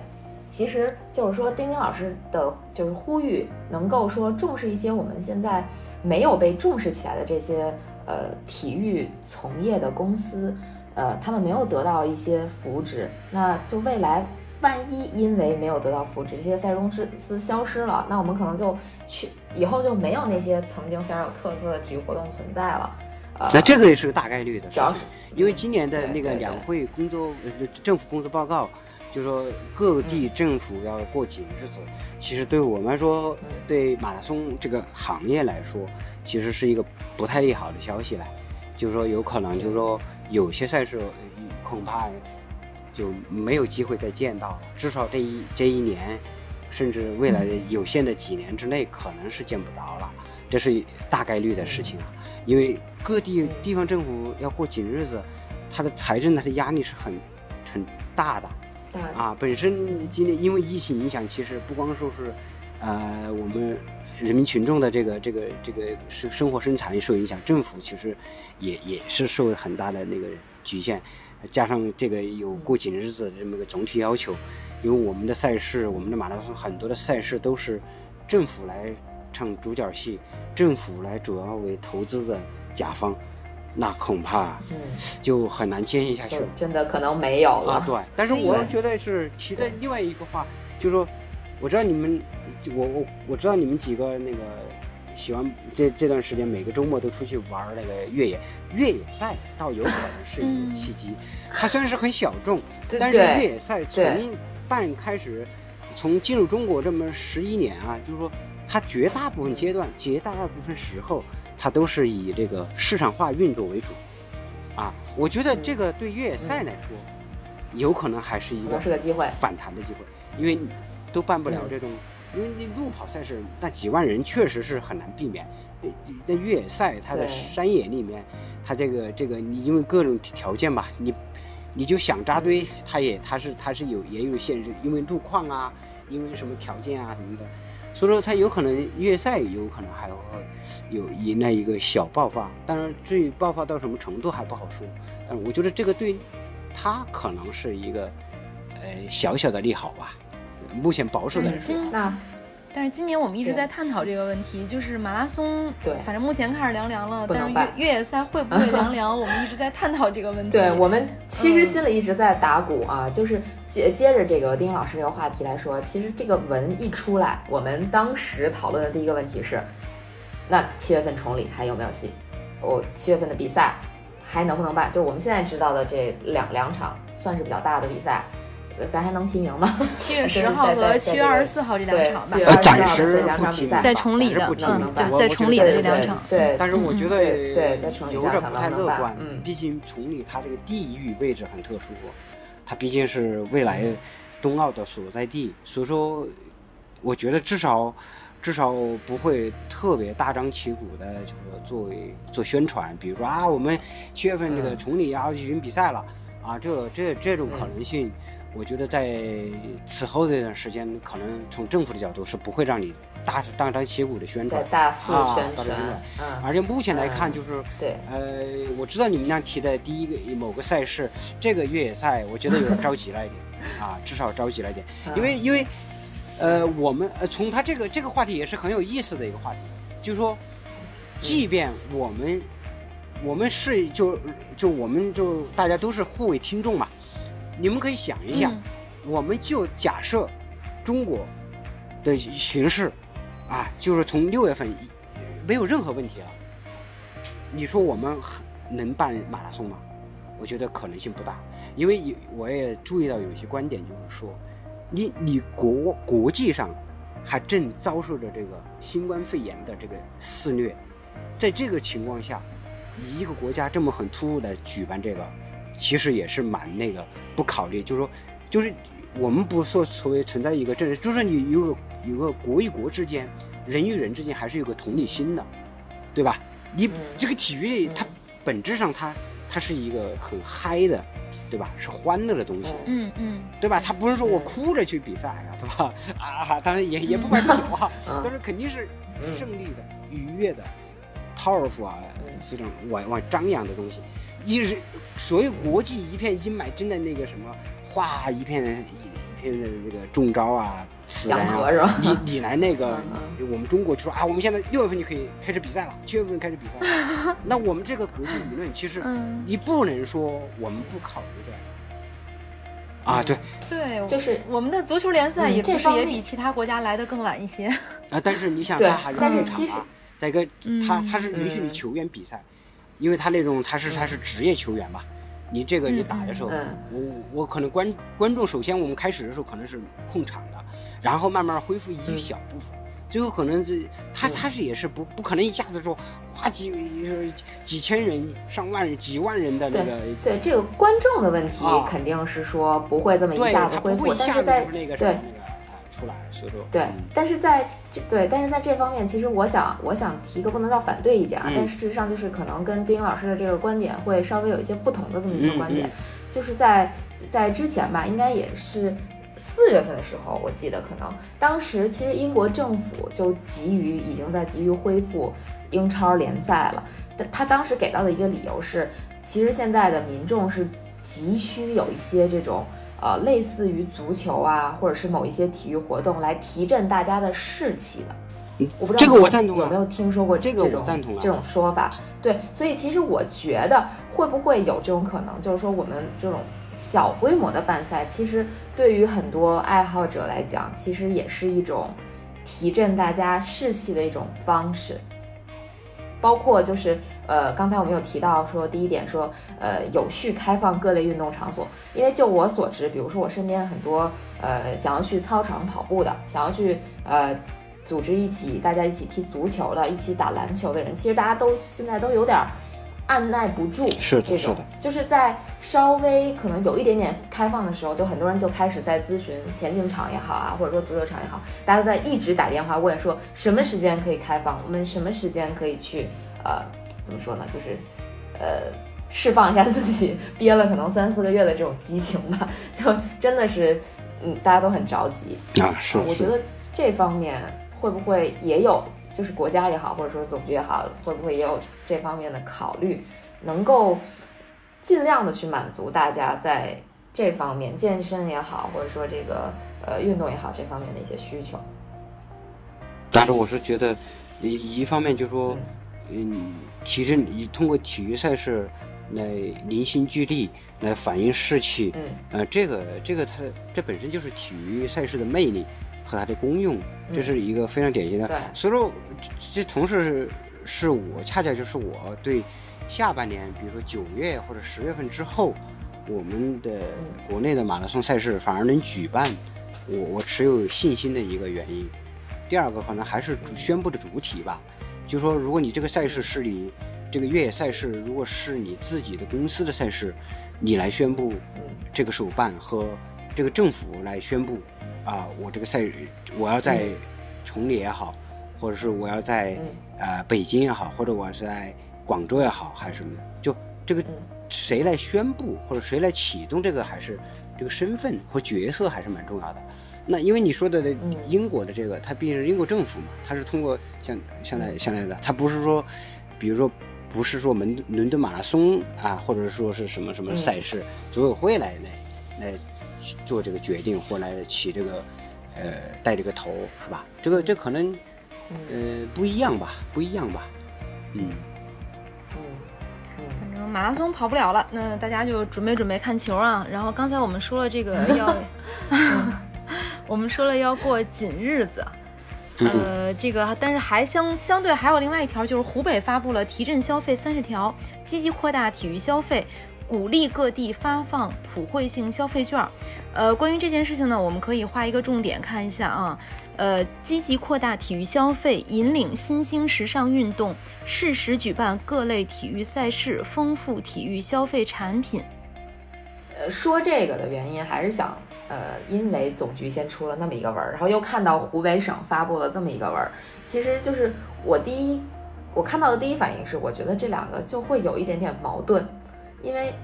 Speaker 2: 其实就是说，丁丁老师的就是呼吁，能够说重视一些我们现在没有被重视起来的这些呃体育从业的公司，呃，他们没有得到一些扶植，那就未来万一因为没有得到扶持，这些赛事公司消失了，那我们可能就去以后就没有那些曾经非常有特色的体育活动存在了。
Speaker 3: 那这个也是个大概率的，
Speaker 2: 主要是
Speaker 3: 因为今年的那个两会工作政府工作报告。就说各地政府要过紧日子，其实对我们来说，对马拉松这个行业来说，其实是一个不太利好的消息了。就是说，有可能就是说，有些赛事恐怕就没有机会再见到了。至少这一这一年，甚至未来的有限的几年之内，可能是见不着了。这是大概率的事情啊，因为各地地方政府要过紧日子，它的财政它的压力是很很大的。啊，本身今年因为疫情影响，其实不光说是，呃，我们人民群众的这个这个这个生生活生产也受影响，政府其实也也是受很大的那个局限，加上这个有过紧日子这么个总体要求，因为我们的赛事，我们的马拉松很多的赛事都是政府来唱主角戏，政府来主要为投资的甲方。那恐怕，嗯，就很难坚持下去了。
Speaker 2: 真的可能没有了啊。
Speaker 3: 对，但是我觉得是提的另外一个话，就是说，我知道你们，我我我知道你们几个那个喜欢这这段时间每个周末都出去玩那个越野越野赛，倒有可能是一个契机。它虽然是很小众，但是越野赛从办开始，从进入中国这么十一年啊，就是说它绝大部分阶段、绝大部分时候。它都是以这个市场化运作为主，啊，我觉得这个对越野赛来说，有可能还是一个
Speaker 2: 是个机会，
Speaker 3: 反弹的机会，因为都办不了这种，因为那路跑赛事那几万人确实是很难避免，那越野赛它的山野里面，它这个这个你因为各种条件吧，你你就想扎堆，它也它是它是有也有限制，因为路况啊，因为什么条件啊什么的。所以说，他有可能越赛有可能还会有迎来一个小爆发，当然至于爆发到什么程度还不好说。但是我觉得这个对他可能是一个呃小小的利好吧。目前保守的来说。
Speaker 2: 那。
Speaker 1: 但是今年我们一直在探讨这个问题，就是马拉松，
Speaker 2: 对，
Speaker 1: 反正目前看是凉凉了，但是越越野赛会不会凉凉？(laughs) 我们一直在探讨这个问题。
Speaker 2: 对我们其实心里一直在打鼓啊，就是接接着这个丁老师这个话题来说，其实这个文一出来，我们当时讨论的第一个问题是，那七月份崇礼还有没有戏？我七月份的比赛还能不能办？就我们现在知道的这两两场，算是比较大的比赛。咱还能提名吗？
Speaker 1: 七月 (laughs) 十号和七月二十四号这两场吧。
Speaker 3: 暂时
Speaker 2: 这两场比赛，
Speaker 1: 在崇礼的，
Speaker 2: 对，
Speaker 1: 在崇礼的这两场。
Speaker 2: 对，
Speaker 3: 但是我觉得
Speaker 2: 对，在崇礼
Speaker 3: 有点不太乐观。嗯，毕竟崇礼它这个地域位置很特殊，它毕竟是未来冬奥的所在地，所以说，我觉得至少至少不会特别大张旗鼓的，就是作为做宣传，比如说啊，我们七月份这个崇礼要举行比赛了。啊，这这这种可能性，我觉得在此后这段时间，可能从政府的角度是不会让你大大张旗鼓的宣传，
Speaker 2: 大肆宣传。
Speaker 3: 嗯，而且目前来看，就是
Speaker 2: 对，
Speaker 3: 呃，我知道你们俩提的第一个某个赛事，这个越野赛，我觉得有点着急了一点啊，至少着急了一点，因为因为，呃，我们呃从他这个这个话题也是很有意思的一个话题，就是说，即便我们。我们是就就我们就大家都是互为听众嘛，你们可以想一想，我们就假设中国的形势啊，就是从六月份没有任何问题了，你说我们能办马拉松吗？我觉得可能性不大，因为有我也注意到有一些观点，就是说，你你国国际上还正遭受着这个新冠肺炎的这个肆虐，在这个情况下。一个国家这么很突兀的举办这个，其实也是蛮那个不考虑，就是说，就是我们不说所谓存在一个政治，就是你有个有个国与国之间，人与人之间还是有个同理心的，对吧？你这个体育它本质上它它是一个很嗨的，对吧？是欢乐的东西，
Speaker 1: 嗯嗯，
Speaker 3: 对吧？它不是说我哭着去比赛啊，对吧？(laughs) 啊，当然也也不管有啊，(laughs) 但是肯定是胜利的、愉悦的、powerful 啊，这种往往张扬的东西。一是所谓国际一片阴霾，真的那个什么，哗一片一片的那个中招啊。
Speaker 2: 祥和是吧？
Speaker 3: 你你来那个，我们中国就说啊，我们现在六月份就可以开始比赛了，七月份开始比赛。(laughs) 那我们这个国际舆论，其实你不能说我们不考虑的。啊，对
Speaker 1: 对，
Speaker 2: 就是
Speaker 1: 我们的足球联赛也不是也比其他国家来的更晚一些。
Speaker 3: 啊，但是你想，他还是
Speaker 2: 但是其实，
Speaker 3: 再一个，他他是允许你球员比赛，因为他那种他是他是职业球员吧。你这个你打的时候，我我可能观观众首先我们开始的时候可能是控场的，然后慢慢恢复一小部分，最后可能这他他是也是不不可能一下子说哇几几千人上万人几万人的那个
Speaker 2: 对这个观众的问题肯定是说不会这么一下子恢复，但是在对。
Speaker 3: 出来，所以说
Speaker 2: 对，但是在这对，但是在这方面，其实我想，我想提一个不能叫反对意见啊，但事实上就是可能跟丁老师的这个观点会稍微有一些不同的这么一个观点，就是在在之前吧，应该也是四月份的时候，我记得可能当时其实英国政府就急于已经在急于恢复英超联赛了，但他当时给到的一个理由是，其实现在的民众是急需有一些这种。呃，类似于足球啊，或者是某一些体育活动来提振大家的士气的，我不知道
Speaker 3: 这个我赞同
Speaker 2: 有没有听说过
Speaker 3: 这
Speaker 2: 种这种说法？对，所以其实我觉得会不会有这种可能，就是说我们这种小规模的办赛，其实对于很多爱好者来讲，其实也是一种提振大家士气的一种方式，包括就是。呃，刚才我们有提到说，第一点说，呃，有序开放各类运动场所。因为就我所知，比如说我身边很多呃想要去操场跑步的，想要去呃组织一起大家一起踢足球的，一起打篮球的人，其实大家都现在都有点按耐不住。
Speaker 3: 是的，
Speaker 2: 是的，就是在稍微可能有一点点开放的时候，就很多人就开始在咨询田径场也好啊，或者说足球场也好，大家都在一直打电话问说什么时间可以开放，我们什么时间可以去呃。怎么说呢？就是，呃，释放一下自己憋了可能三四个月的这种激情吧。就真的是，嗯，大家都很着急
Speaker 3: 啊。是，
Speaker 2: 我觉得这方面会不会也有，就是国家也好，或者说总局也好，会不会也有这方面的考虑，能够尽量的去满足大家在这方面健身也好，或者说这个呃运动也好这方面的一些需求。
Speaker 3: 但是我是觉得，一一方面就说，嗯。提振你通过体育赛事来凝心聚力，来反映士气。
Speaker 2: 嗯，
Speaker 3: 呃，这个这个它这本身就是体育赛事的魅力和它的功用，这是一个非常典型的。
Speaker 2: 对，
Speaker 3: 所以说这同时是是我恰恰就是我对下半年，比如说九月或者十月份之后，我们的国内的马拉松赛事反而能举办，我我持有信心的一个原因。第二个可能还是宣布的主体吧。就说，如果你这个赛事是你这个越野赛事，如果是你自己的公司的赛事，你来宣布这个手办和这个政府来宣布啊，我这个赛我要在崇礼也好，或者是我要在呃北京也好，或者我是在广州也好，还是什么的，就这个谁来宣布或者谁来启动这个，还是这个身份和角色还是蛮重要的。那因为你说的英国的这个，它毕竟是英国政府嘛，它是通过像像来像来的，它不是说，比如说不是说伦伦敦马拉松啊，或者说是什么什么赛事组委会来来来做这个决定或来起这个呃带这个头是吧？这个这可能呃不一样吧，不一样吧，嗯
Speaker 2: 嗯
Speaker 1: 嗯，反正马拉松跑不了了，那大家就准备准备看球啊。然后刚才我们说了这个 (laughs) 要。我们说了要过紧日子，呃，这个但是还相相对还有另外一条，就是湖北发布了提振消费三十条，积极扩大体育消费，鼓励各地发放普惠性消费券。呃，关于这件事情呢，我们可以画一个重点看一下啊，呃，积极扩大体育消费，引领新兴时尚运动，适时举办各类体育赛事，丰富体育消费产品。
Speaker 2: 呃，说这个的原因还是想。呃，因为总局先出了那么一个文儿，然后又看到湖北省发布了这么一个文儿，其实就是我第一我看到的第一反应是，我觉得这两个就会有一点点矛盾，因为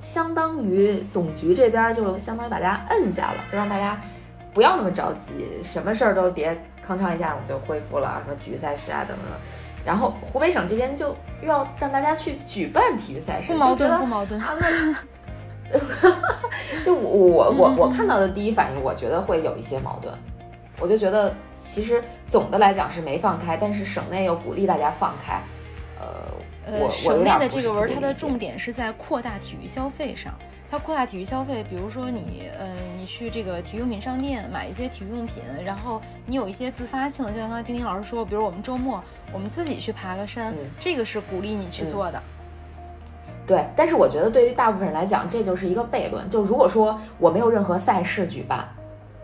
Speaker 2: 相当于总局这边就相当于把大家摁下了，就让大家不要那么着急，什么事儿都别吭哧一下我们就恢复了，什么体育赛事啊等等。然后湖北省这边就又要让大家去举办体育赛事，
Speaker 1: 不矛盾，
Speaker 2: 就觉得
Speaker 1: 不矛盾。
Speaker 2: 啊，那 (laughs) 就我我我看到的第一反应，我觉得会有一些矛盾。我就觉得，其实总的来讲是没放开，但是省内又鼓励大家放开。呃，我
Speaker 1: 呃，省内的这个文儿，它的重点是在扩大体育消费上。它扩大体育消费，比如说你，呃，你去这个体育用品商店买一些体育用品，然后你有一些自发性的，就像刚才丁丁老师说，比如我们周末我们自己去爬个山，
Speaker 2: 嗯
Speaker 1: 这个是鼓励你去
Speaker 2: 嗯
Speaker 1: 做的。
Speaker 2: 对，但是我觉得对于大部分人来讲，这就是一个悖论。就如果说我没有任何赛事举办，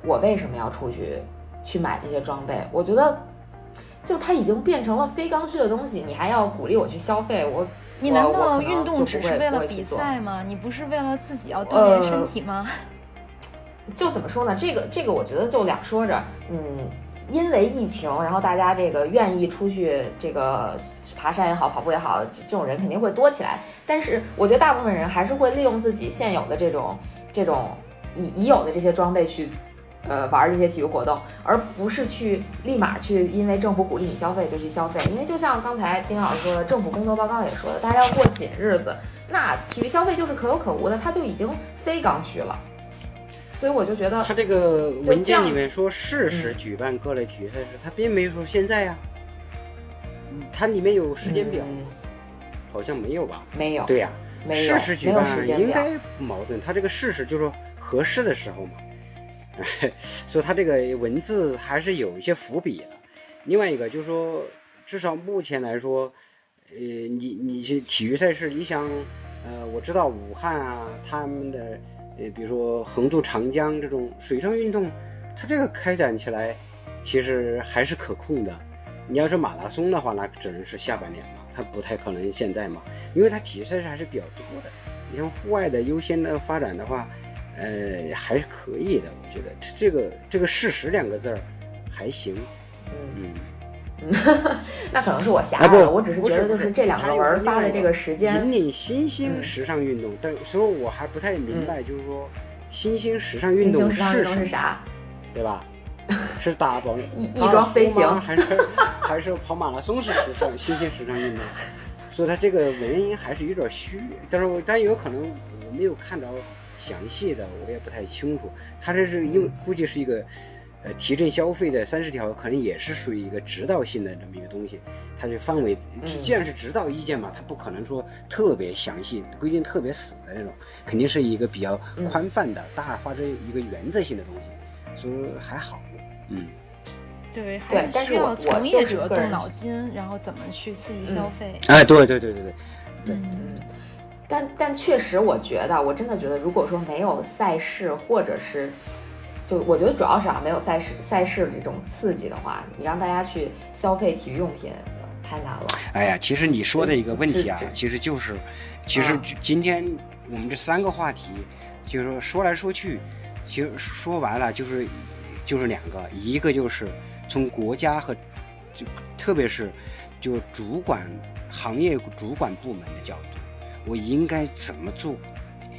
Speaker 2: 我为什么要出去去买这些装备？我觉得，就它已经变成了非刚需的东西，你还要鼓励我去消费，我
Speaker 1: 你难道运动只是为了比赛吗？你不是为了自己要锻炼身
Speaker 2: 呃
Speaker 1: 体吗？(laughs)
Speaker 2: 就怎么说呢？这个这个，我觉得就两说着。嗯，因为疫情，然后大家这个愿意出去这个爬山也好，跑步也好，这种人肯定会多起来。但是我觉得大部分人还是会利用自己现有的这种这种已已有的这些装备去。呃，玩这些体育活动，而不是去立马去，因为政府鼓励你消费就去消费。因为就像刚才丁老师说的，政府工作报告也说的，大家要过紧日子，那体育消费就是可有可无的，它就已经非刚需了。所以我就觉得
Speaker 3: 他这个文件里面说适时举办各类体育赛事，他并没有说现在呀。它里面有时间表，
Speaker 2: 嗯
Speaker 3: 好像没有吧？
Speaker 2: 没有，
Speaker 3: 对呀、
Speaker 2: 没有
Speaker 3: 适时，举办
Speaker 2: 时间。
Speaker 3: 应该不矛盾。它这个适时就是说合适的时候嘛，(laughs) 所以它这个文字还是有一些伏笔的。另外一个就是说，至少目前来说，呃，你你是体育赛事，你想，呃，我知道武汉啊，他们的呃，比如说横渡长江这种水上运动，它这个开展起来其实还是可控的。你要是马拉松的话，那只能是下半年嘛，它不太可能现在嘛，因为它体育赛事还是比较多的。你像户外的优先的发展的话，呃，还是可以的。我觉得这这个这个“事实”两个字儿还行，
Speaker 2: 嗯，
Speaker 3: 嗯。(laughs)
Speaker 2: 那可能是我狭
Speaker 3: 啊不
Speaker 2: 隘了，我只是觉得就
Speaker 3: 是
Speaker 2: 这两个文儿发的这个时间
Speaker 3: 引，领新兴
Speaker 2: 嗯
Speaker 3: 时尚运动，但所以我还不太明白，就是说新兴时尚运动
Speaker 2: 兴时尚运动
Speaker 3: 什么，
Speaker 2: 是啥？
Speaker 3: 对吧？是打保
Speaker 2: 翼翼装飞行
Speaker 3: 还是 (laughs) 还是跑马拉松是时尚新兴时尚运动？所以它这个原因还是有点虚，但是我但有可能我没有看着详细的，我也不太清楚。它这是因为估计是一个呃提振消费的三十条，可能也是属于一个指导性的这么一个东西。它就范围，
Speaker 2: 嗯
Speaker 3: 既然是指导意见嘛，它不可能说特别详细、规定特别死的那种，肯定是一个比较宽泛的、大而化之一个原则性的东西，所以还好。嗯，
Speaker 1: 对，
Speaker 2: 对
Speaker 1: 还需要
Speaker 2: 但是我我
Speaker 1: 从业
Speaker 2: 就是
Speaker 1: 者动
Speaker 2: 个
Speaker 1: 脑筋，然后怎么去刺激消费。
Speaker 3: 哎，对对对对对对，
Speaker 1: 嗯，
Speaker 2: 但但确实，我觉得，我真的觉得，如果说没有赛事，或者是，就我觉得主要是啊，没有赛事赛事这种刺激的话，你让大家去消费体育用品太难了。
Speaker 3: 哎呀，其实你说的一个问题啊其实就是，其实
Speaker 2: 啊
Speaker 3: 今天我们这三个话题，就是说说来说去，其实说完了就是就是两个，一个就是从国家和就特别是就主管行业主管部门的角度，我应该怎么做？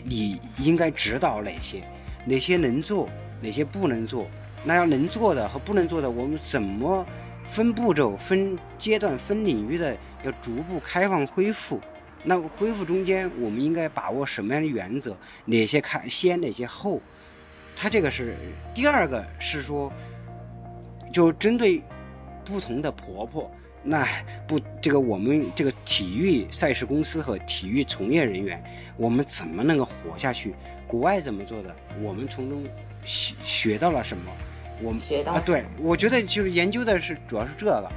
Speaker 3: 你应该指导哪些？哪些能做？哪些不能做？那要能做的和不能做的，我们怎么分步骤、分阶段、分领域的要逐步开放恢复？那恢复中间，我们应该把握什么样的原则？哪些开先，哪些后？它这个是第二个是说，就针对不同的婆婆，那不这个我们这个体育赛事公司和体育从业人员，我们怎么能够活下去？国外怎么做的？我们从中学学到了什么？我们
Speaker 2: 学到
Speaker 3: 啊，对，我觉得就是研究的是主要是这个。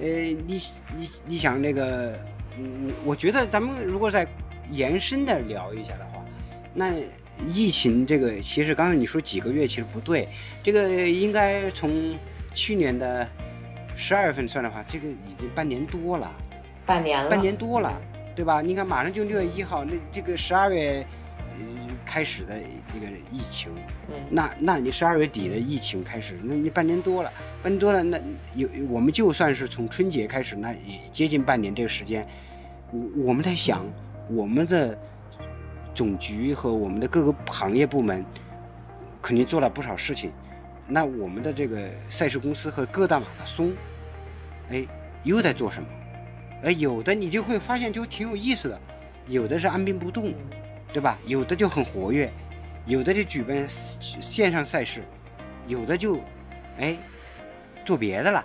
Speaker 3: 呃，你你你想那个，嗯，我觉得咱们如果再延伸的聊一下的话，那疫情这个其实刚才你说几个月其实不对，这个应该从去年的十二月份算的话，这个已经半年多了，
Speaker 2: 半年了，
Speaker 3: 半年多了，对吧？你看马上就六月一号，那这个十二月。呃开始的那个疫情，
Speaker 2: 嗯。
Speaker 3: 那那你十二月底的疫情开始，那你半年多了，半年多了，那有我们就算是从春节开始，那也接近半年这个时间，我我们在想，我们的总局和我们的各个行业部门肯定做了不少事情，那我们的这个赛事公司和各大马拉松，哎，又在做什么？哎，有的你就会发现就挺有意思的，有的是按兵不动，对吧？有的就很活跃，有的就举办线上赛事，有的就，哎，做别的了。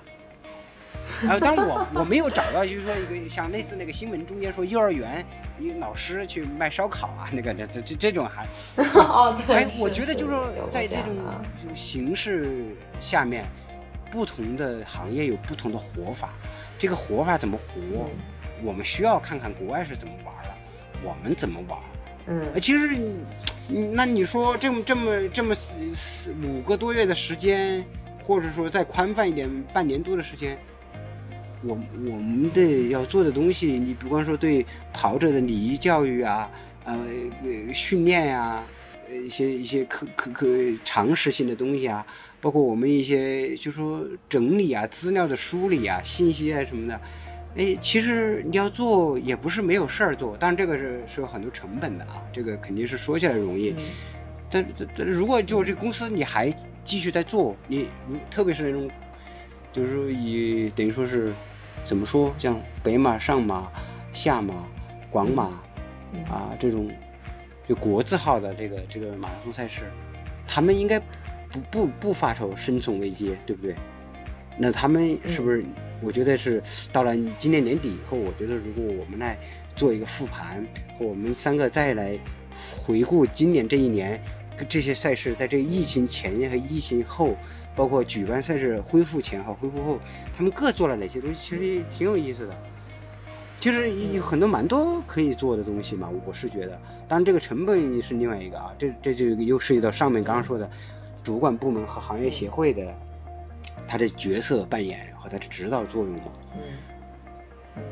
Speaker 3: (laughs) 啊，当然我我没有找到，就是说一个像类似那个新闻中间说幼儿园一个老师去卖烧烤啊，那个这这这这种还，(laughs)
Speaker 2: 哦，对，
Speaker 3: 哎，我觉得就是说在这种形式下面，不同的行业有不同的活法，这个活法怎么活，我们需要看看国外是怎么玩的，我们怎么玩。
Speaker 2: 嗯，
Speaker 3: 其实，那你说这么这么这么四四五个多月的时间，或者说再宽泛一点，半年多的时间，我我们的要做的东西，你比方说对跑者的礼仪教育啊，呃呃训练呀、呃一些一些可可可常识性的东西啊，包括我们一些就说整理啊、资料的梳理啊、信息啊什么的，哎，其实你要做也不是没有事儿做，当然这个是是有很多成本的啊，这个肯定是说起来容易，
Speaker 2: 嗯
Speaker 3: 但但但如果就这公司你还继续在做，你如特别是那种，就是说以等于说是怎么说，像北马、上马、下马、广马
Speaker 2: 嗯
Speaker 3: 啊这种就国字号的这个这个马拉松赛事，他们应该不不不发愁生存危机，对不对？那他们是不是？我觉得是到了今年年底以后，我觉得如果我们来做一个复盘，和我们三个再来回顾今年这一年这些赛事在这疫情前和疫情后，包括举办赛事恢复前和恢复后，他们各做了哪些东西，其实挺有意思的。其实有很多蛮多可以做的东西嘛，我是觉得，当然这个成本是另外一个啊，这这就又涉及到上面刚刚说的主管部门和行业协会的他的角色扮演和他的指导作用吗。
Speaker 2: 嗯。嗯，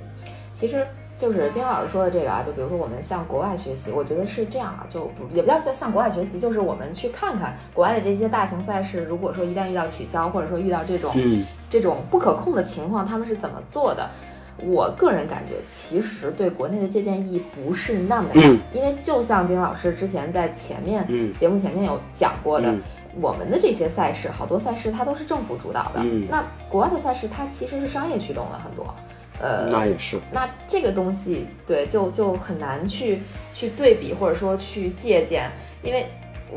Speaker 2: 其实就是丁老师说的这个啊，就比如说我们向国外学习，我觉得是这样啊，就不也不叫向向国外学习，就是我们去看看国外的这些大型赛事，如果说一旦遇到取消，或者说遇到这种
Speaker 3: 嗯。
Speaker 2: 这种不可控的情况，他们是怎么做的？我个人感觉，其实对国内的借鉴意义不是那么大，
Speaker 3: 嗯。
Speaker 2: 因为就像丁老师之前在前面、
Speaker 3: 嗯。
Speaker 2: 节目前面有讲过的，
Speaker 3: 嗯
Speaker 2: 我们的这些赛事，好多赛事它都是政府主导的，
Speaker 3: 嗯。
Speaker 2: 那国外的赛事它其实是商业驱动了很多，呃，
Speaker 3: 那也是，
Speaker 2: 那这个东西，对，就就很难去去对比，或者说去借鉴，因为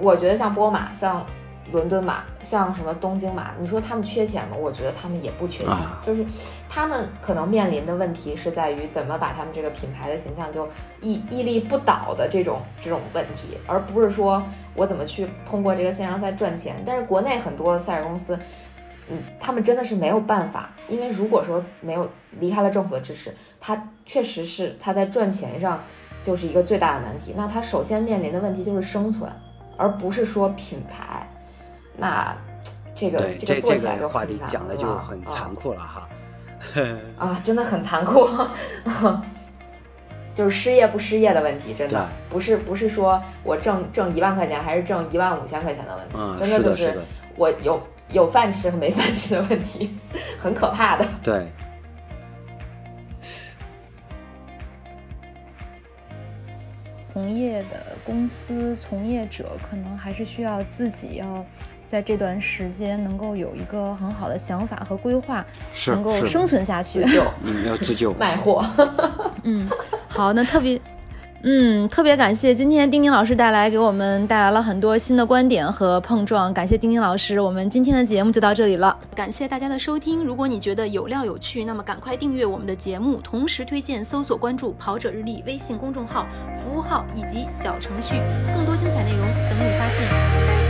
Speaker 2: 我觉得像波马、像伦敦马、像什么东京马，你说他们缺钱吗？我觉得他们也不缺钱，
Speaker 3: 啊
Speaker 2: 就是他们可能面临的问题是在于怎么把他们这个品牌的形象就屹屹立不倒的这种这种问题，而不是说我怎么去通过这个线上赛赚钱。但是国内很多赛事公司。嗯，他们真的是没有办法，因为如果说没有离开了政府的支持，他确实是他在赚钱上就是一个最大的难题。那他首先面临的问题就是生存，而不是说品牌。那这个，这个做起来
Speaker 3: 话题讲的就很残
Speaker 2: 啊
Speaker 3: 酷了哈。(laughs)
Speaker 2: 啊，真的很残酷，(laughs) 就是失业不失业的问题，真的不是不是说我挣挣一万块钱还是挣一万五千块钱的问题，
Speaker 3: 嗯，
Speaker 2: 真
Speaker 3: 的，
Speaker 2: 就是，我有有饭吃和没饭吃的问题，很可怕的。
Speaker 3: 对。
Speaker 1: 从业的公司从业者可能还是需要自己要在这段时间能够有一个很好的想法和规划，
Speaker 3: 是
Speaker 1: 能够生存下去
Speaker 2: 自。救
Speaker 3: 嗯，要自救。(laughs)
Speaker 2: 卖货，(laughs)
Speaker 1: 嗯，好，那特别，嗯，特别感谢今天丁丁老师带来给我们带来了很多新的观点和碰撞，感谢丁丁老师，我们今天的节目就到这里了，感谢大家的收听。如果你觉得有料有趣，那么赶快订阅我们的节目，同时推荐搜索关注“跑者日历”微信公众号、服务号以及小程序，更多精彩内容等你发现。